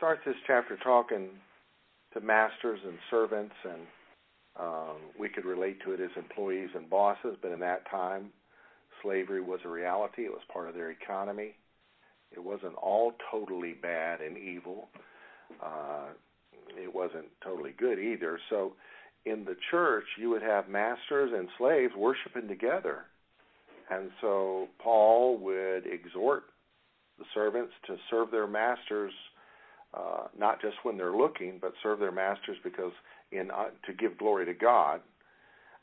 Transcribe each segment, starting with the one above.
starts this chapter talking to masters and servants, and um, we could relate to it as employees and bosses. But in that time, slavery was a reality. It was part of their economy. It wasn't all totally bad and evil. Uh, it wasn't totally good either. So in the church, you would have masters and slaves worshiping together. And so Paul would exhort the servants to serve their masters uh, not just when they're looking, but serve their masters because in uh, to give glory to God.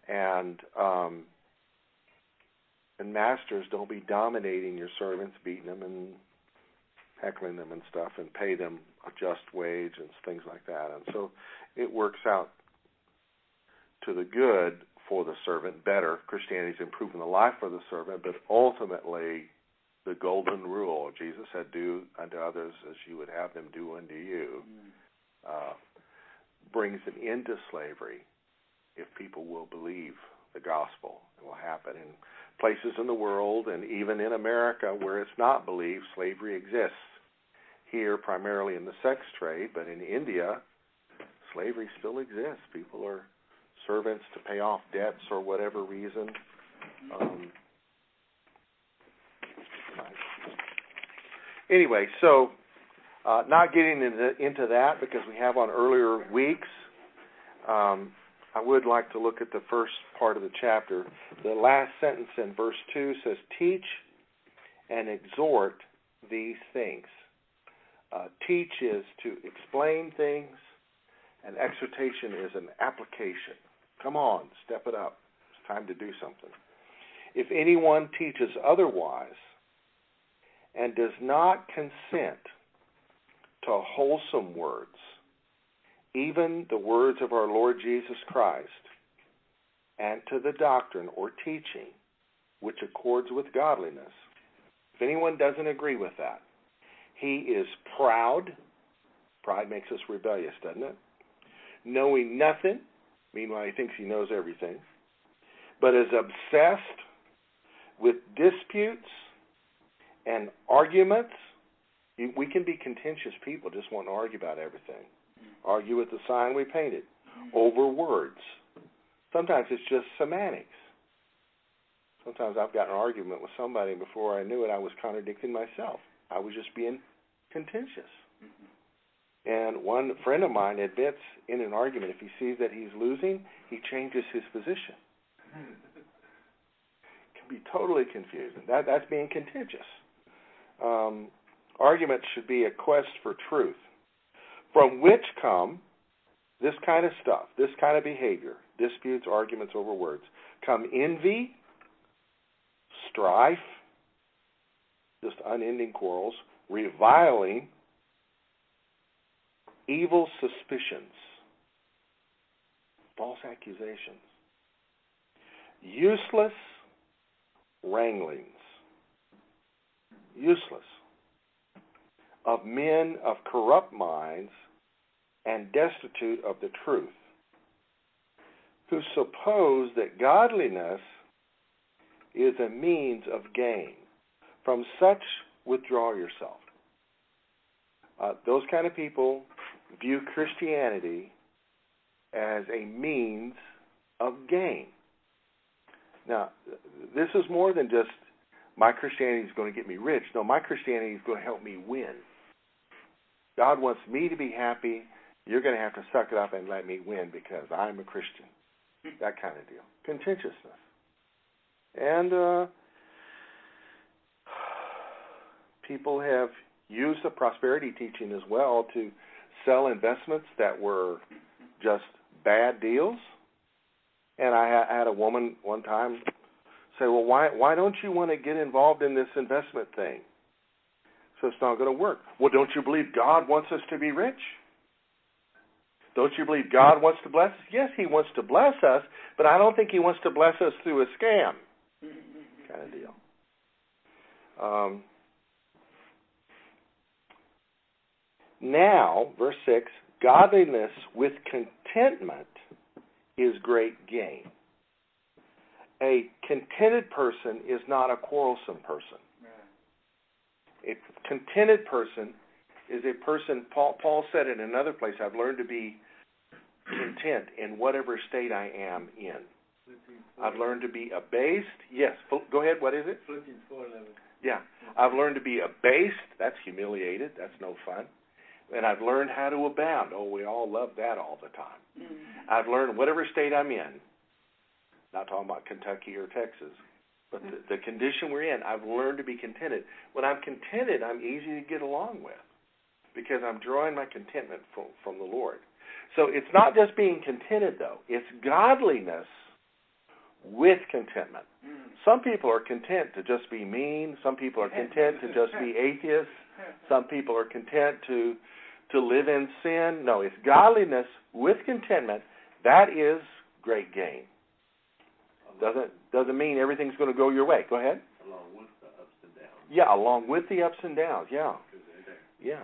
And um, and masters don't be dominating your servants, beating them and heckling them and stuff, and pay them a just wage and things like that. And so it works out to the good for the servant better. Christianity is improving the life for the servant, but ultimately the golden rule. Jesus said, "Do unto others as you would have them do unto you," mm. uh, brings an end to slavery if people will believe the gospel. It will happen in places in the world and even in America where it's not believed. Slavery exists here, primarily in the sex trade, but in India, slavery still exists. People are servants to pay off debts or whatever reason. Um, Anyway, so uh, not getting into, into that because we have on earlier weeks. Um, I would like to look at the first part of the chapter. The last sentence in verse 2 says, Teach and exhort these things. Uh, teach is to explain things, and exhortation is an application. Come on, step it up. It's time to do something. If anyone teaches otherwise, and does not consent to wholesome words, even the words of our Lord Jesus Christ, and to the doctrine or teaching which accords with godliness. If anyone doesn't agree with that, he is proud. Pride makes us rebellious, doesn't it? Knowing nothing, meanwhile he thinks he knows everything, but is obsessed with disputes and arguments, we can be contentious people, just want to argue about everything. Argue with the sign we painted over words. Sometimes it's just semantics. Sometimes I've got an argument with somebody, and before I knew it, I was contradicting myself. I was just being contentious. And one friend of mine admits in an argument, if he sees that he's losing, he changes his position. It can be totally confusing. That that's being contentious um, arguments should be a quest for truth, from which come this kind of stuff, this kind of behavior, disputes, arguments over words, come envy, strife, just unending quarrels, reviling, evil suspicions, false accusations, useless wranglings useless, of men of corrupt minds and destitute of the truth, who suppose that godliness is a means of gain. From such, withdraw yourself. Uh, those kind of people view Christianity as a means of gain. Now, this is more than just my Christianity is going to get me rich. No, my Christianity is going to help me win. God wants me to be happy. You're going to have to suck it up and let me win because I'm a Christian. That kind of deal. Contentiousness. And uh, people have used the prosperity teaching as well to sell investments that were just bad deals. And I had a woman one time say, well, why why don't you want to get involved in this investment thing? So it's not going to work. Well, don't you believe God wants us to be rich? Don't you believe God wants to bless us? Yes, He wants to bless us, but I don't think He wants to bless us through a scam kind of deal. Um, now, verse 6 godliness with contentment is great gain a contented person is not a quarrelsome person. A contented person is a person. Paul Paul said in another place, "I've learned to be content in whatever state I am in." I've learned to be abased. Yes, go ahead. What is it? Philippians four eleven. Yeah, I've learned to be abased. That's humiliated. That's no fun. And I've learned how to abound. Oh, we all love that all the time. Mm-hmm. I've learned whatever state I'm in. Not talking about Kentucky or Texas, but the, the condition we're in. I've learned to be contented. When I'm contented, I'm easy to get along with because I'm drawing my contentment from from the Lord. So it's not just being contented though; it's godliness with contentment. Mm. Some people are content to just be mean. Some people are content to just be atheists. Some people are content to to live in sin. No, it's godliness with contentment. That is great gain. Doesn't doesn't mean everything's going to go your way. Go ahead. Along with the ups and downs. Yeah, along with the ups and downs. Yeah. Yeah.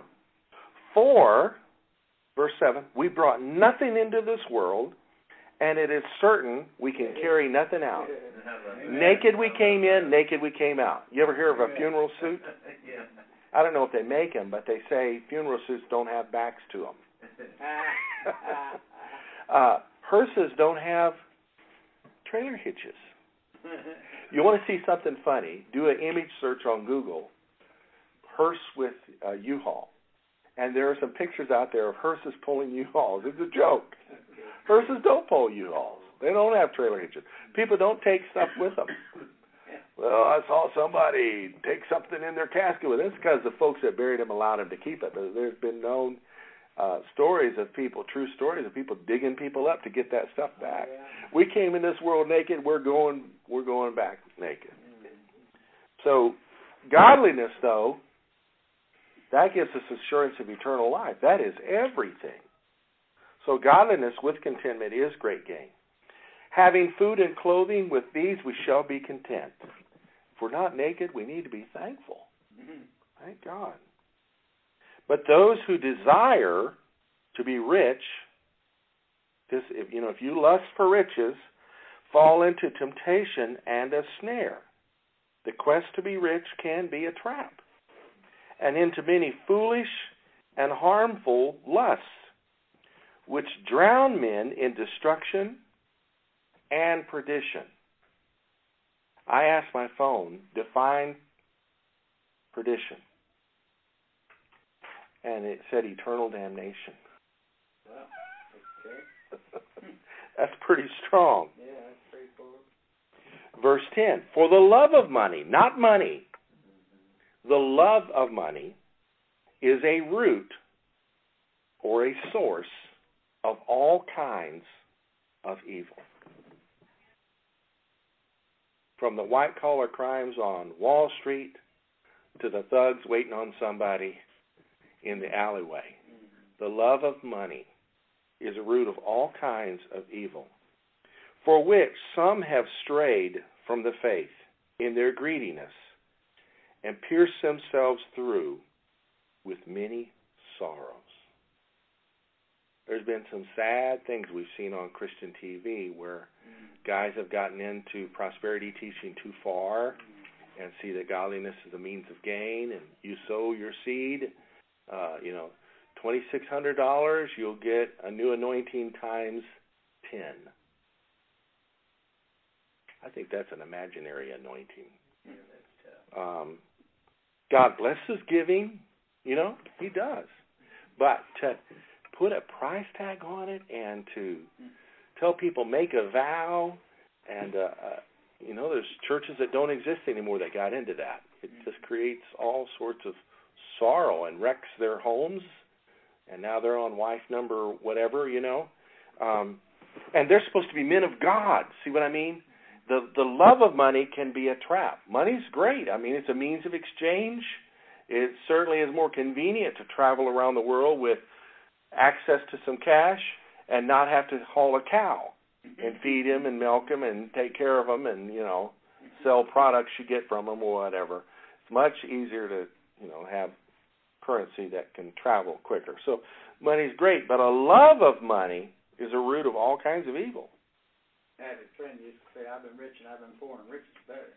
For verse seven, we brought nothing into this world and it is certain we can carry nothing out. Naked we came in, naked we came out. You ever hear of a funeral suit? I don't know if they make them, but they say funeral suits don't have backs to them. uh, hearses don't have trailer hitches. You want to see something funny? Do an image search on Google, hearse with uh, U-Haul, and there are some pictures out there of hearses pulling U-Hauls. It's a joke. Hearses don't pull U-Hauls. They don't have trailer hitches. People don't take stuff with them. Well, I saw somebody take something in their casket with it. It's because the folks that buried him allowed him to keep it. But there's been known uh, stories of people, true stories of people digging people up to get that stuff back. Oh, yeah. We came in this world naked. We're going. We're going back naked. So, godliness, though, that gives us assurance of eternal life. That is everything. So godliness with contentment is great gain. Having food and clothing, with these we shall be content. If we're not naked, we need to be thankful. Mm-hmm. Thank God. But those who desire to be rich, this, if, you know, if you lust for riches, fall into temptation and a snare. The quest to be rich can be a trap, and into many foolish and harmful lusts which drown men in destruction and perdition. I asked my phone, define perdition. And it said eternal damnation. okay. Hmm. that's pretty strong. Yeah, that's. Verse 10 For the love of money, not money, mm-hmm. the love of money is a root or a source of all kinds of evil. From the white collar crimes on Wall Street to the thugs waiting on somebody in the alleyway. The love of money is a root of all kinds of evil, for which some have strayed from the faith in their greediness and pierced themselves through with many sorrows. There's been some sad things we've seen on Christian TV where guys have gotten into prosperity teaching too far and see that godliness is a means of gain and you sow your seed uh you know twenty six hundred dollars you'll get a new anointing times ten. I think that's an imaginary anointing. Um god blesses giving you know he does. But to put a price tag on it and to tell people make a vow and uh, uh you know there's churches that don't exist anymore that got into that. It just creates all sorts of sorrow and wrecks their homes and now they're on wife number whatever you know? Um and they're supposed to be men of god. See what i mean? The the love of money can be a trap. Money's great. I mean it's a means of exchange. It certainly is more convenient to travel around the world with access to some cash and not have to haul a cow and feed him and milk him and take care of him and you know sell products you get from him or whatever. It's much easier to you know have currency that can travel quicker. So money's great, but a love of money is a root of all kinds of evil. I had a friend used to say, "I've been rich and I've been poor, and rich is better."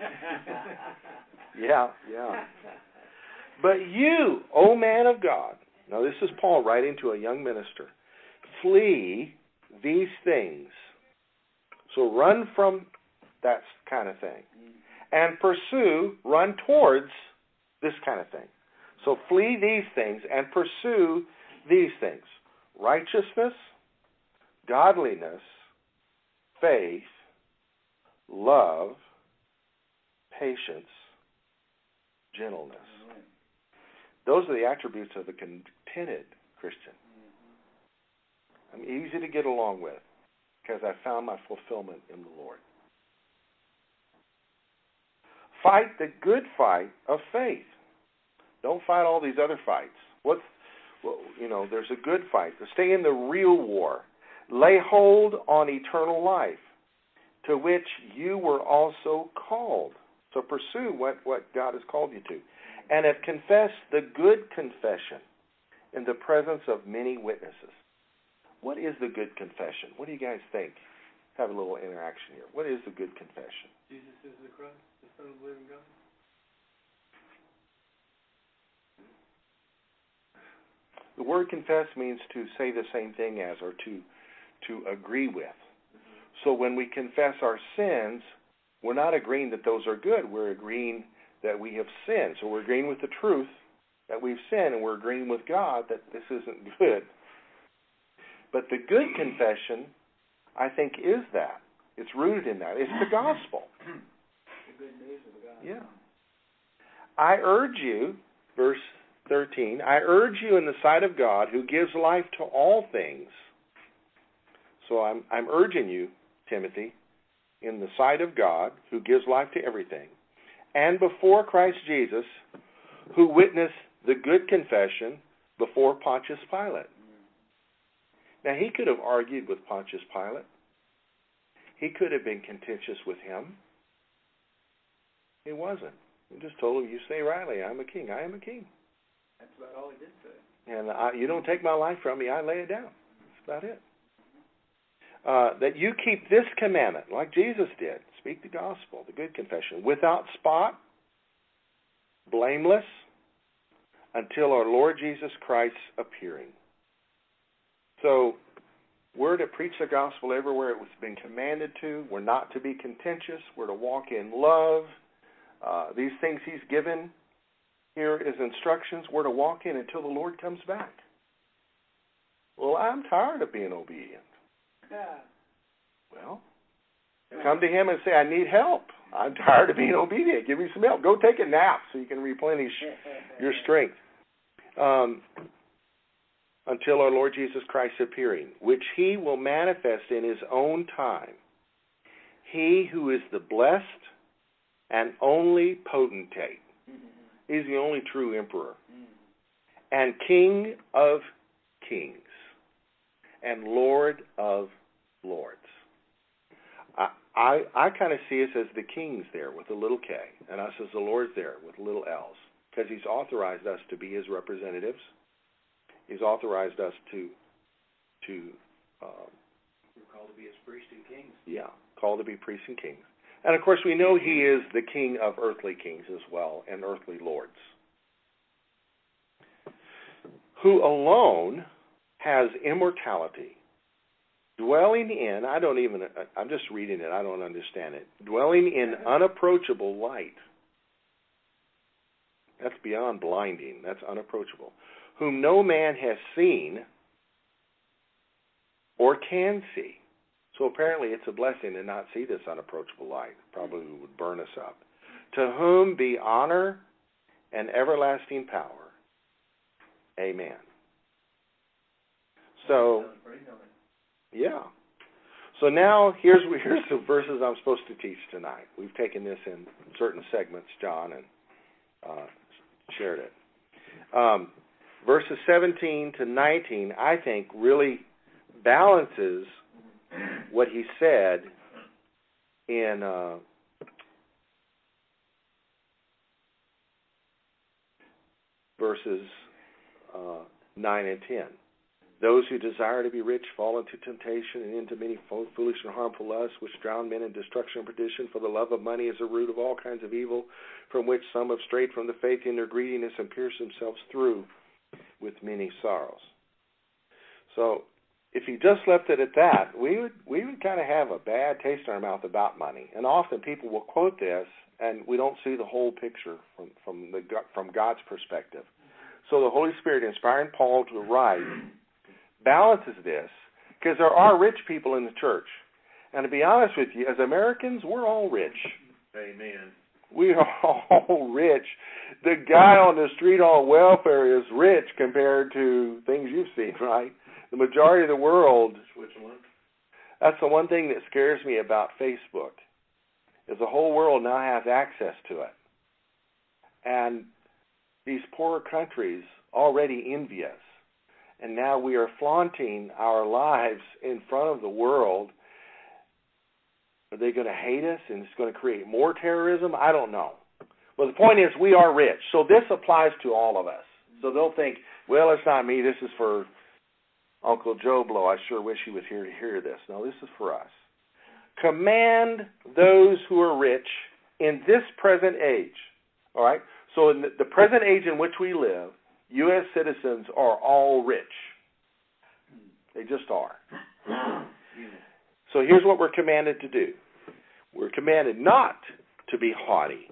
yeah, yeah. But you, O man of God, now this is Paul writing to a young minister, flee these things. So run from that kind of thing. Mm-hmm. And pursue, run towards this kind of thing. So flee these things and pursue these things righteousness, godliness, faith, love, patience, gentleness. Those are the attributes of a contented Christian. I'm easy to get along with because I found my fulfillment in the Lord. Fight the good fight of faith. Don't fight all these other fights. What's well, you know, there's a good fight. Stay in the real war. Lay hold on eternal life, to which you were also called. So pursue what, what God has called you to. And have confessed the good confession in the presence of many witnesses. What is the good confession? What do you guys think? Have a little interaction here. What is the good confession? Jesus is the Christ, the Son of the living God. The word confess means to say the same thing as or to to agree with. Mm-hmm. So when we confess our sins, we're not agreeing that those are good. We're agreeing that we have sinned. So we're agreeing with the truth that we've sinned, and we're agreeing with God that this isn't good. But the good confession, I think, is that. It's rooted in that. It's the gospel. The good news of the gospel. Yeah. I urge you, verse 13, I urge you in the sight of God who gives life to all things. So I'm, I'm urging you, Timothy, in the sight of God who gives life to everything, and before Christ Jesus, who witnessed the good confession before Pontius Pilate. Now, he could have argued with Pontius Pilate. He could have been contentious with him. He wasn't. He just told him, You say rightly, I'm a king. I am a king. That's about all he did say. And I, you don't take my life from me, I lay it down. That's about it. Uh, that you keep this commandment, like Jesus did speak the gospel, the good confession, without spot, blameless, until our Lord Jesus Christ's appearing. So, we're to preach the gospel everywhere it was been commanded to. We're not to be contentious. We're to walk in love. Uh, these things He's given here as instructions. We're to walk in until the Lord comes back. Well, I'm tired of being obedient. Yeah. Well, come to Him and say, I need help. I'm tired of being obedient. Give me some help. Go take a nap so you can replenish your strength. Um, until our Lord Jesus Christ appearing, which he will manifest in his own time. He who is the blessed and only potentate. He's the only true emperor. And King of kings and Lord of lords. I I, I kind of see us as the kings there with a little k, and us as the lords there with little l's, because he's authorized us to be his representatives He's authorized us to to um, We're called to be his priests and kings. yeah, called to be priests and kings. And of course, we know he is the king of earthly kings as well and earthly lords, who alone has immortality, dwelling in, I don't even, I'm just reading it, I don't understand it, dwelling in unapproachable light. That's beyond blinding, that's unapproachable whom no man has seen or can see. So apparently it's a blessing to not see this unapproachable light. Probably would burn us up. To whom be honor and everlasting power. Amen. So, yeah. So now here's here's the verses I'm supposed to teach tonight. We've taken this in certain segments, John, and uh, shared it. Um, verses 17 to 19, I think, really balances what he said in uh, verses uh, 9 and 10. Those who desire to be rich fall into temptation and into many foolish and harmful lusts, which drown men in destruction and perdition. For the love of money is the root of all kinds of evil, from which some have strayed from the faith in their greediness and pierced themselves through with many sorrows. So, if you just left it at that, we would we would kind of have a bad taste in our mouth about money. And often people will quote this, and we don't see the whole picture from from the from God's perspective. So the Holy Spirit inspiring Paul to write balances this because there are rich people in the church. And to be honest with you, as Americans, we're all rich. Amen. We are all rich. The guy on the street on welfare is rich compared to things you've seen, right? The majority of the world. Switzerland. That's the one thing that scares me about Facebook, is the whole world now has access to it, and these poorer countries already envy us and now we are flaunting our lives in front of the world. Are they going to hate us and it's going to create more terrorism? I don't know. But the point is, we are rich. So this applies to all of us. So they'll think, well, it's not me. This is for Uncle Joe Blow. I sure wish he was here to hear this. No, this is for us. Command those who are rich in this present age. All right? So in the present age in which we live, U.S. citizens are all rich. They just are. So here's what we're commanded to do we're commanded not to be haughty,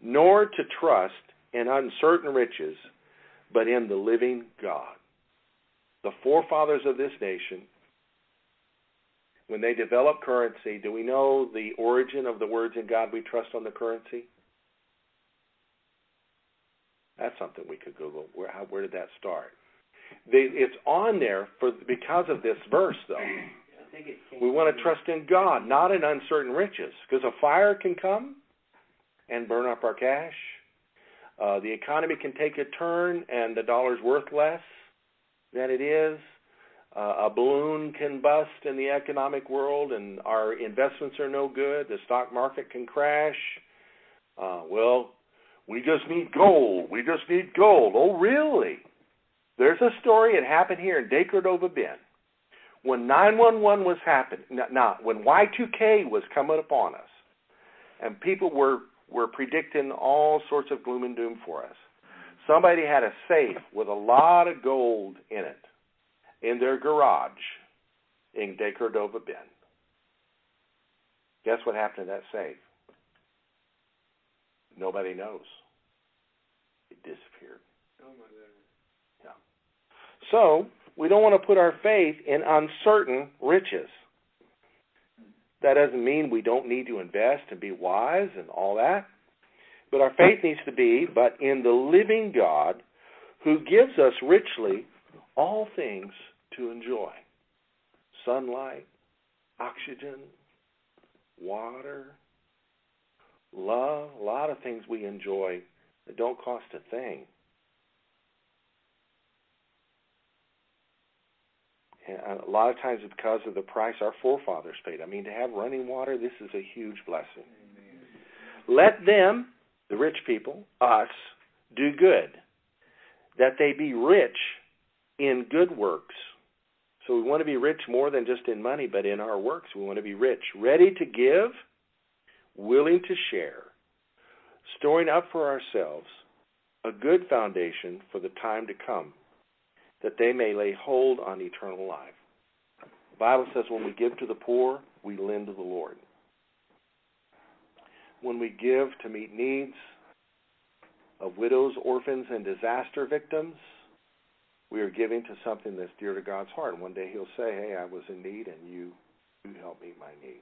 nor to trust in uncertain riches, but in the living God. The forefathers of this nation, when they developed currency, do we know the origin of the words in God we trust on the currency? That's something we could Google. Where how, where did that start? They, it's on there for because of this verse, though. We want to trust in God, not in uncertain riches, because a fire can come and burn up our cash. Uh, the economy can take a turn, and the dollar's worth less than it is. Uh, a balloon can bust in the economic world, and our investments are no good. The stock market can crash. Uh, well, we just need gold. We just need gold. Oh, really? There's a story. It happened here in Decordova Bend. When 911 was happening, now when Y2K was coming upon us, and people were were predicting all sorts of gloom and doom for us. Somebody had a safe with a lot of gold in it in their garage in Decordova Bend. Guess what happened to that safe? Nobody knows. It disappeared. Oh my goodness. Yeah. So we don't want to put our faith in uncertain riches. That doesn't mean we don't need to invest and be wise and all that. But our faith needs to be, but in the living God who gives us richly all things to enjoy sunlight, oxygen, water, love, a lot of things we enjoy that don't cost a thing. And uh, a lot of times it's because of the price our forefathers paid. I mean, to have running water, this is a huge blessing. Amen. Let them, the rich people, us, do good, that they be rich in good works. So we want to be rich more than just in money, but in our works. We want to be rich, ready to give willing to share, storing up for ourselves a good foundation for the time to come, that they may lay hold on eternal life. The Bible says when we give to the poor, we lend to the Lord. When we give to meet needs of widows, orphans, and disaster victims, we are giving to something that's dear to God's heart. And one day He'll say, Hey, I was in need, and you, you helped meet my need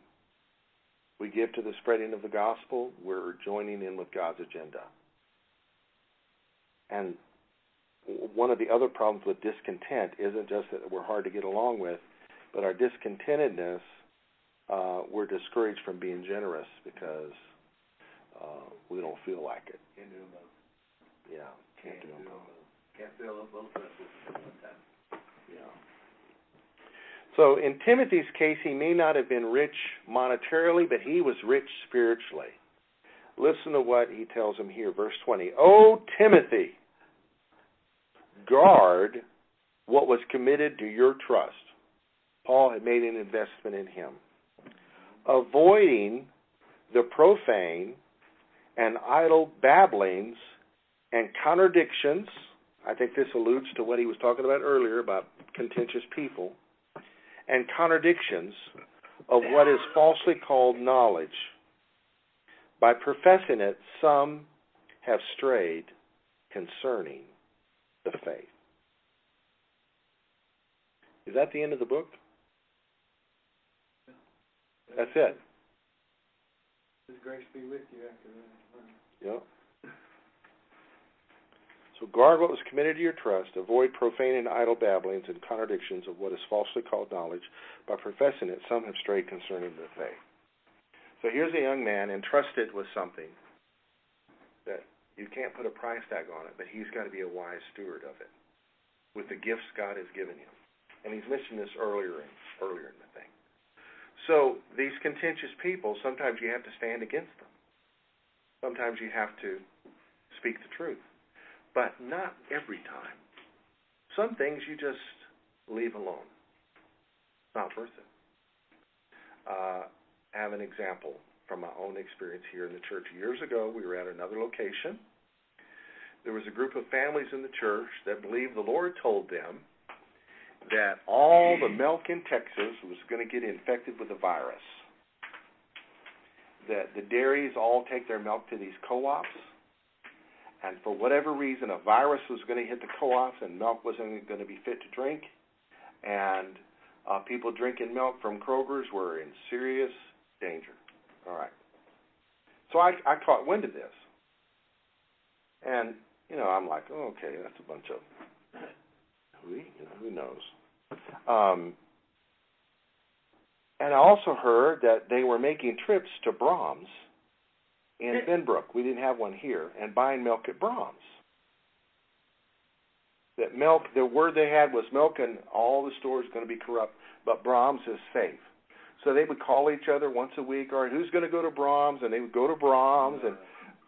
we give to the spreading of the gospel, we're joining in with God's agenda. And one of the other problems with discontent isn't just that we're hard to get along with, but our discontentedness, uh, we're discouraged from being generous because uh, we don't feel like it. Can't do them both. Yeah, can't, can't do them both. Can't fill both vessels at one time. Yeah. So in Timothy's case, he may not have been rich monetarily, but he was rich spiritually. Listen to what he tells him here, verse 20. O Timothy, guard what was committed to your trust. Paul had made an investment in him. Avoiding the profane and idle babblings and contradictions. I think this alludes to what he was talking about earlier about contentious people and contradictions of what is falsely called knowledge. By professing it, some have strayed concerning the faith. Is that the end of the book? That's it. His grace be with you after that. Yep. So guard what was committed to your trust. Avoid profane and idle babblings and contradictions of what is falsely called knowledge. By professing it, some have strayed concerning the faith. So here's a young man entrusted with something that you can't put a price tag on it, but he's got to be a wise steward of it with the gifts God has given him. And he's mentioned this earlier in, earlier in the thing. So these contentious people, sometimes you have to stand against them. Sometimes you have to speak the truth but not every time. Some things you just leave alone. It's not worth it. Uh, I have an example from my own experience here in the church. Years ago, we were at another location. There was a group of families in the church that believed the Lord told them that all the milk in Texas was going to get infected with a virus. That the dairies all take their milk to these co-ops and for whatever reason, a virus was going to hit the co-ops, and milk wasn't going to be fit to drink, and uh, people drinking milk from Kroger's were in serious danger. All right. So I, I caught wind of this, and you know I'm like, oh, okay, that's a bunch of who you know who knows. Um, and I also heard that they were making trips to Braum's in Benbrook. We didn't have one here, and buying milk at Braum's. That milk, the word they had was milk and all the stores going to be corrupt, but Braum's is safe. So they would call each other once a week, all right, who's going to go to Braum's? And they would go to Braum's and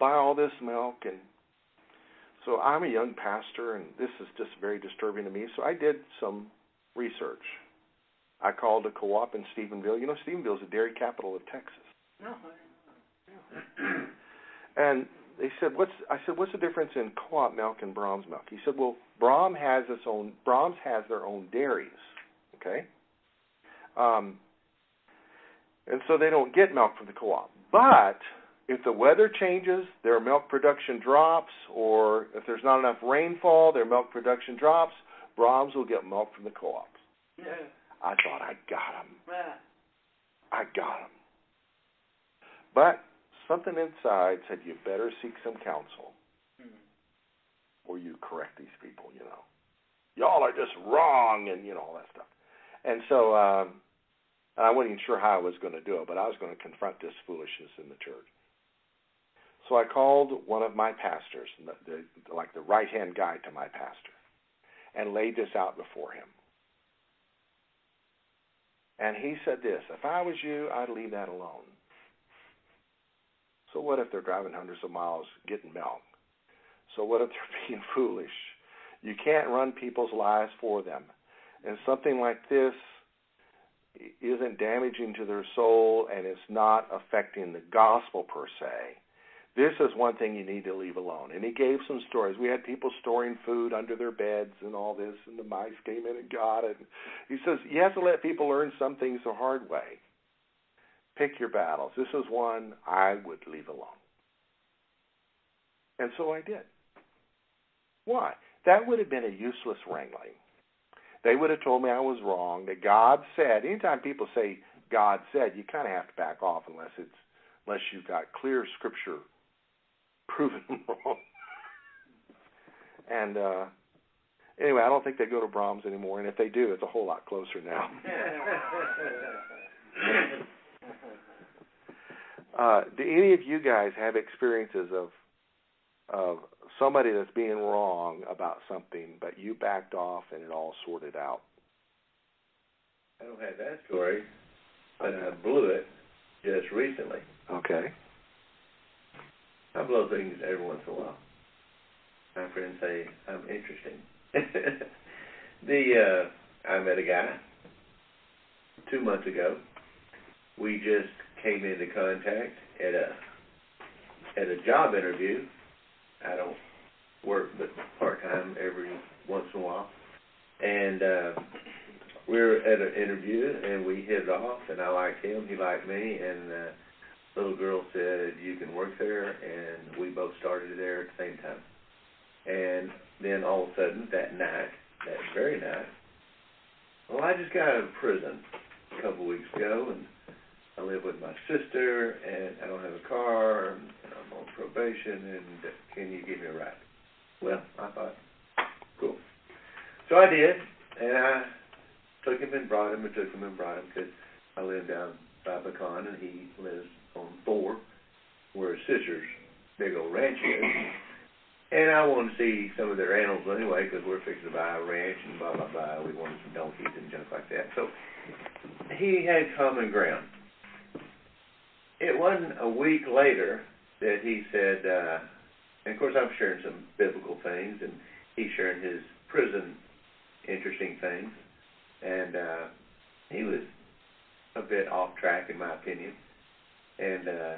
buy all this milk. And so I'm a young pastor, and this is just very disturbing to me. So I did some research. I called a co-op in Stephenville. You know, Stephenville is the dairy capital of Texas. No, and they said, "What's?" I said, "What's the difference in co-op milk and Braum's milk?" He said, "Well, Braum has its own. Braum's has their own dairies, okay, um, and so they don't get milk from the co-op. But if the weather changes, their milk production drops, or if there's not enough rainfall, their milk production drops. Braum's will get milk from the co-ops." Yeah. I thought I got him. Yeah. I got him. But something inside said you better seek some counsel Hmm. or you correct these people, you know. Y'all are just wrong and you know all that stuff. And so um I wasn't even sure how I was going to do it, but I was going to confront this foolishness in the church. So I called one of my pastors, the, the, like the right hand guy to my pastor, and laid this out before him. And he said this If I was you, I'd leave that alone. So what if they're driving hundreds of miles getting milk? So what if they're being foolish? You can't run people's lives for them. And something like this isn't damaging to their soul and it's not affecting the gospel per se. This is one thing you need to leave alone. And he gave some stories. We had people storing food under their beds and all this, and the mice came in and got it. He says you have to let people learn some things the hard way. Pick your battles. This is one I would leave alone. And so I did. Why? That would have been a useless wrangling. They would have told me I was wrong, that God said. Anytime people say God said, you kind of have to back off unless it's unless you've got clear scripture proving wrong. and uh anyway, I don't think they go to Braum's anymore, and if they do, it's a whole lot closer now. Uh, do any of you guys have experiences of of somebody that's being wrong about something, but you backed off and it all sorted out? I don't have that story, but I blew it just recently. Okay. I blow things every once in a while. My friends say I'm interesting. the uh, I met a guy two months ago. We just came into contact at a at a job interview. I don't work but part time every once in a while, and uh, we were at an interview and we hit it off, and I liked him, he liked me, and uh, little girl said you can work there, and we both started there at the same time. And then all of a sudden that night, that very night, well, I just got out of prison a couple weeks ago, and I live with my sister, and I don't have a car, and I'm on probation, and can you give me a ride? Well, I thought, cool. So I did, and I took him and brought him, and took him and brought him, because I live down by Pecan, and he lives on four, where his sister's big old ranch is. And I wanted to see some of their animals anyway, because we're fixing to buy a ranch and blah, blah, blah. We wanted some donkeys and junk like that. So he had common ground. It wasn't a week later that he said, uh, and of course I'm sharing some biblical things, and he's sharing his prison interesting things. And uh, he was a bit off track, in my opinion, and uh,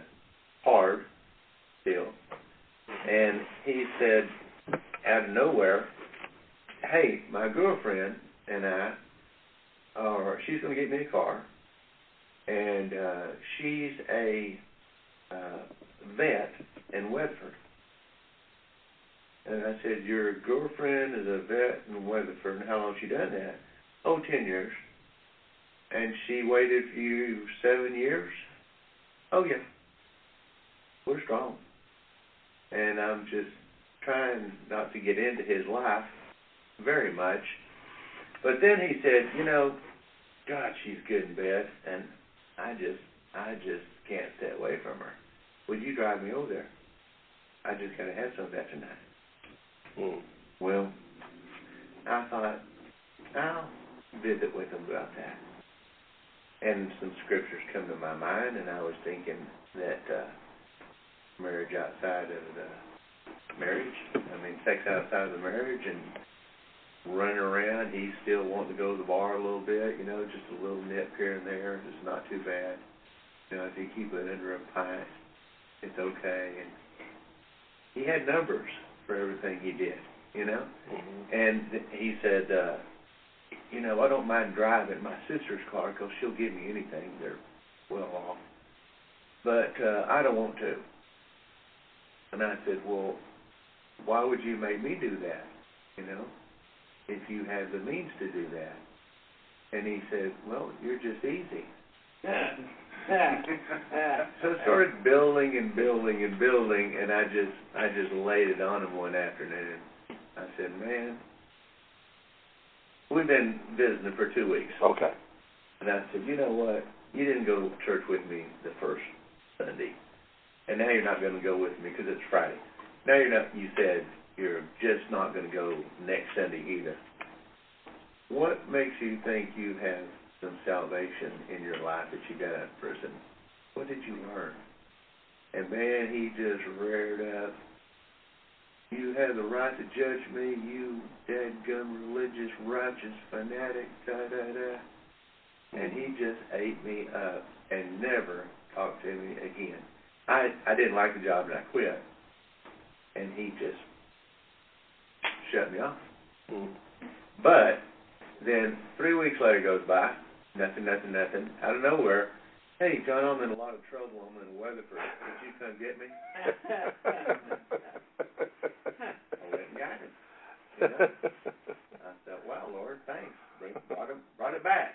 hard still. And he said, out of nowhere, hey, my girlfriend and I, are, she's going to get me a car, and uh, she's a uh, vet in Weatherford. And I said, your girlfriend is a vet in Weatherford, and how long has she done that? Oh, ten years. And she waited for you seven years? Oh, yeah. We're strong. And I'm just trying not to get into his life very much. But then he said, you know, God, she's good in bed, and I just, I just can't stay away from her. Would you drive me over there? I just got to have some of that tonight. Mm. Well, I thought, I'll visit with him about that. And some scriptures come to my mind, and I was thinking that uh, marriage outside of the marriage, I mean, sex outside of the marriage, and running around, he's still wanting to go to the bar a little bit, you know, just a little nip here and there, it's not too bad. You know, if you keep it under a pint, it's okay. And he had numbers for everything he did, you know. Mm-hmm. And he said, uh, you know, I don't mind driving my sister's car because she'll give me anything. They're well off. But uh, I don't want to. And I said, well, why would you make me do that? You know, if you have the means to do that. And he said, well, you're just easy. So it started building and building and building, and I just I just laid it on him one afternoon. I said, man, we've been visiting for two weeks. Okay. And I said, you know what? You didn't go to church with me the first Sunday, and now you're not going to go with me because it's Friday. Now you're not. You said you're just not going to go next Sunday either. What makes you think you have some salvation in your life that you got out of prison? What did you learn? And man, he just reared up. You have the right to judge me, you dead dadgum religious, righteous fanatic, da da da. And he just ate me up and never talked to me again. I I didn't like the job and I quit. And he just shut me off. Mm. But then three weeks later goes by, nothing, nothing, nothing. Out of nowhere, hey John, I'm in a lot of trouble. I'm in Weatherford. Could you come get me? I went and got him. You know? I thought, wow, Lord, thanks. Bring, brought it, brought it back.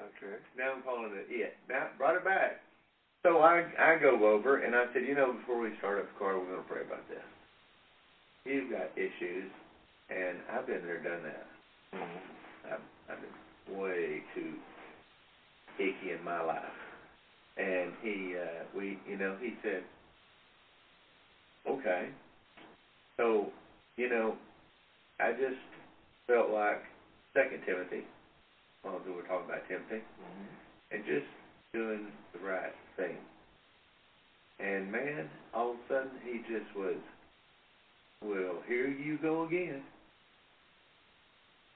okay. Now I'm calling it it. Now brought it back. So I I go over and I said, you know, before we start up the car, we're going to pray about this. You've got issues, and I've been there, done that. Mm. I've, I've been way too icky in my life. And he, uh, we, you know, he said, okay. So, you know, I just felt like Second Timothy, while we were talking about Timothy, Mm-hmm. and just doing the right thing. And man, all of a sudden he just was, well, here you go again.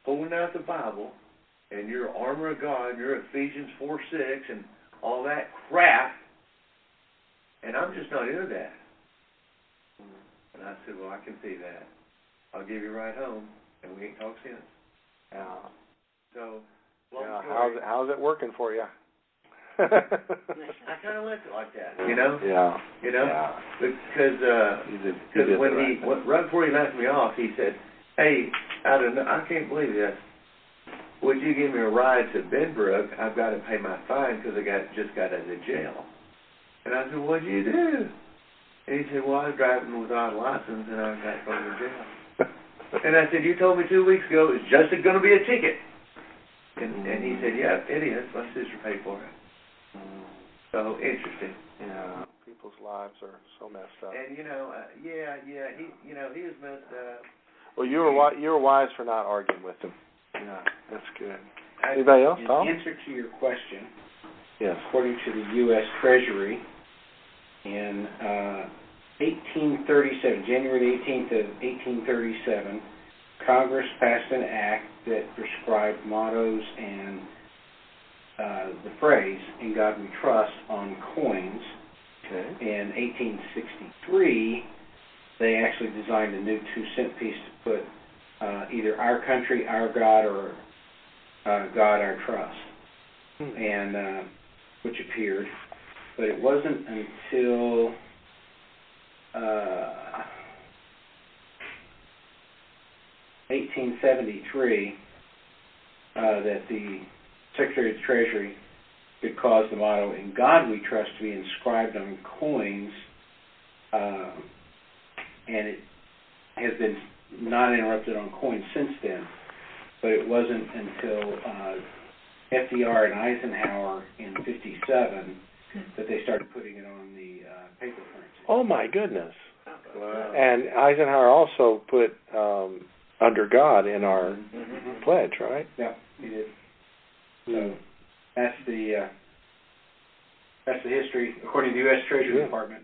pulling out the Bible and your armor of God, your Ephesians four six, and all that crap, and I'm just not into that. And I said, well, I can see that. I'll give you a ride home, and we ain't talked since. Yeah. So, long Yeah. story. How's it, how's it working for you? I kind of left it like that, you know. Yeah. You know, Yeah. because uh, You did, you because did when right he thing. right before he left me off, he said, "Hey, I don't know, I can't believe this. Would you give me a ride to Benbrook? I've got to pay my fine because I got just got out of jail." And I said, "What'd you do?" And he said, "Well, I was driving without a license, and I got thrown in jail." And I said, "You told me two weeks ago it was just going to be a ticket." And and he said, "Yeah, it is. My sister paid for it." So interesting. Yeah. People's lives are so messed up. And you know, uh, yeah, yeah, he, you know, he was messed up. Well, you were wi- you were wise for not arguing with him. Yeah, that's good. Anybody else, In Tom? answer to your question, Yes. according to the U.S. Treasury, in uh, 1837, January 18th of 1837, Congress passed an act that prescribed mottos and uh, the phrase "In God We Trust" on coins. Okay. In 1863, they actually designed a new two-cent piece to put uh, either "Our Country, Our God" or uh, "God, Our Trust." Hmm. and uh, which appeared, but it wasn't until uh, 1873 uh, that the Secretary of the Treasury could cause the motto "In God We Trust" to be inscribed on coins, uh, and it has been not interrupted on coins since then. But it wasn't until uh, FDR and Eisenhower in '57 that they started putting it on the uh, paper currency. Oh my goodness. Wow. And Eisenhower also put um, under God in our Mhm. pledge, right? Yeah, he did. So that's the uh, that's the history according to the U.S. Treasury Yeah. Department.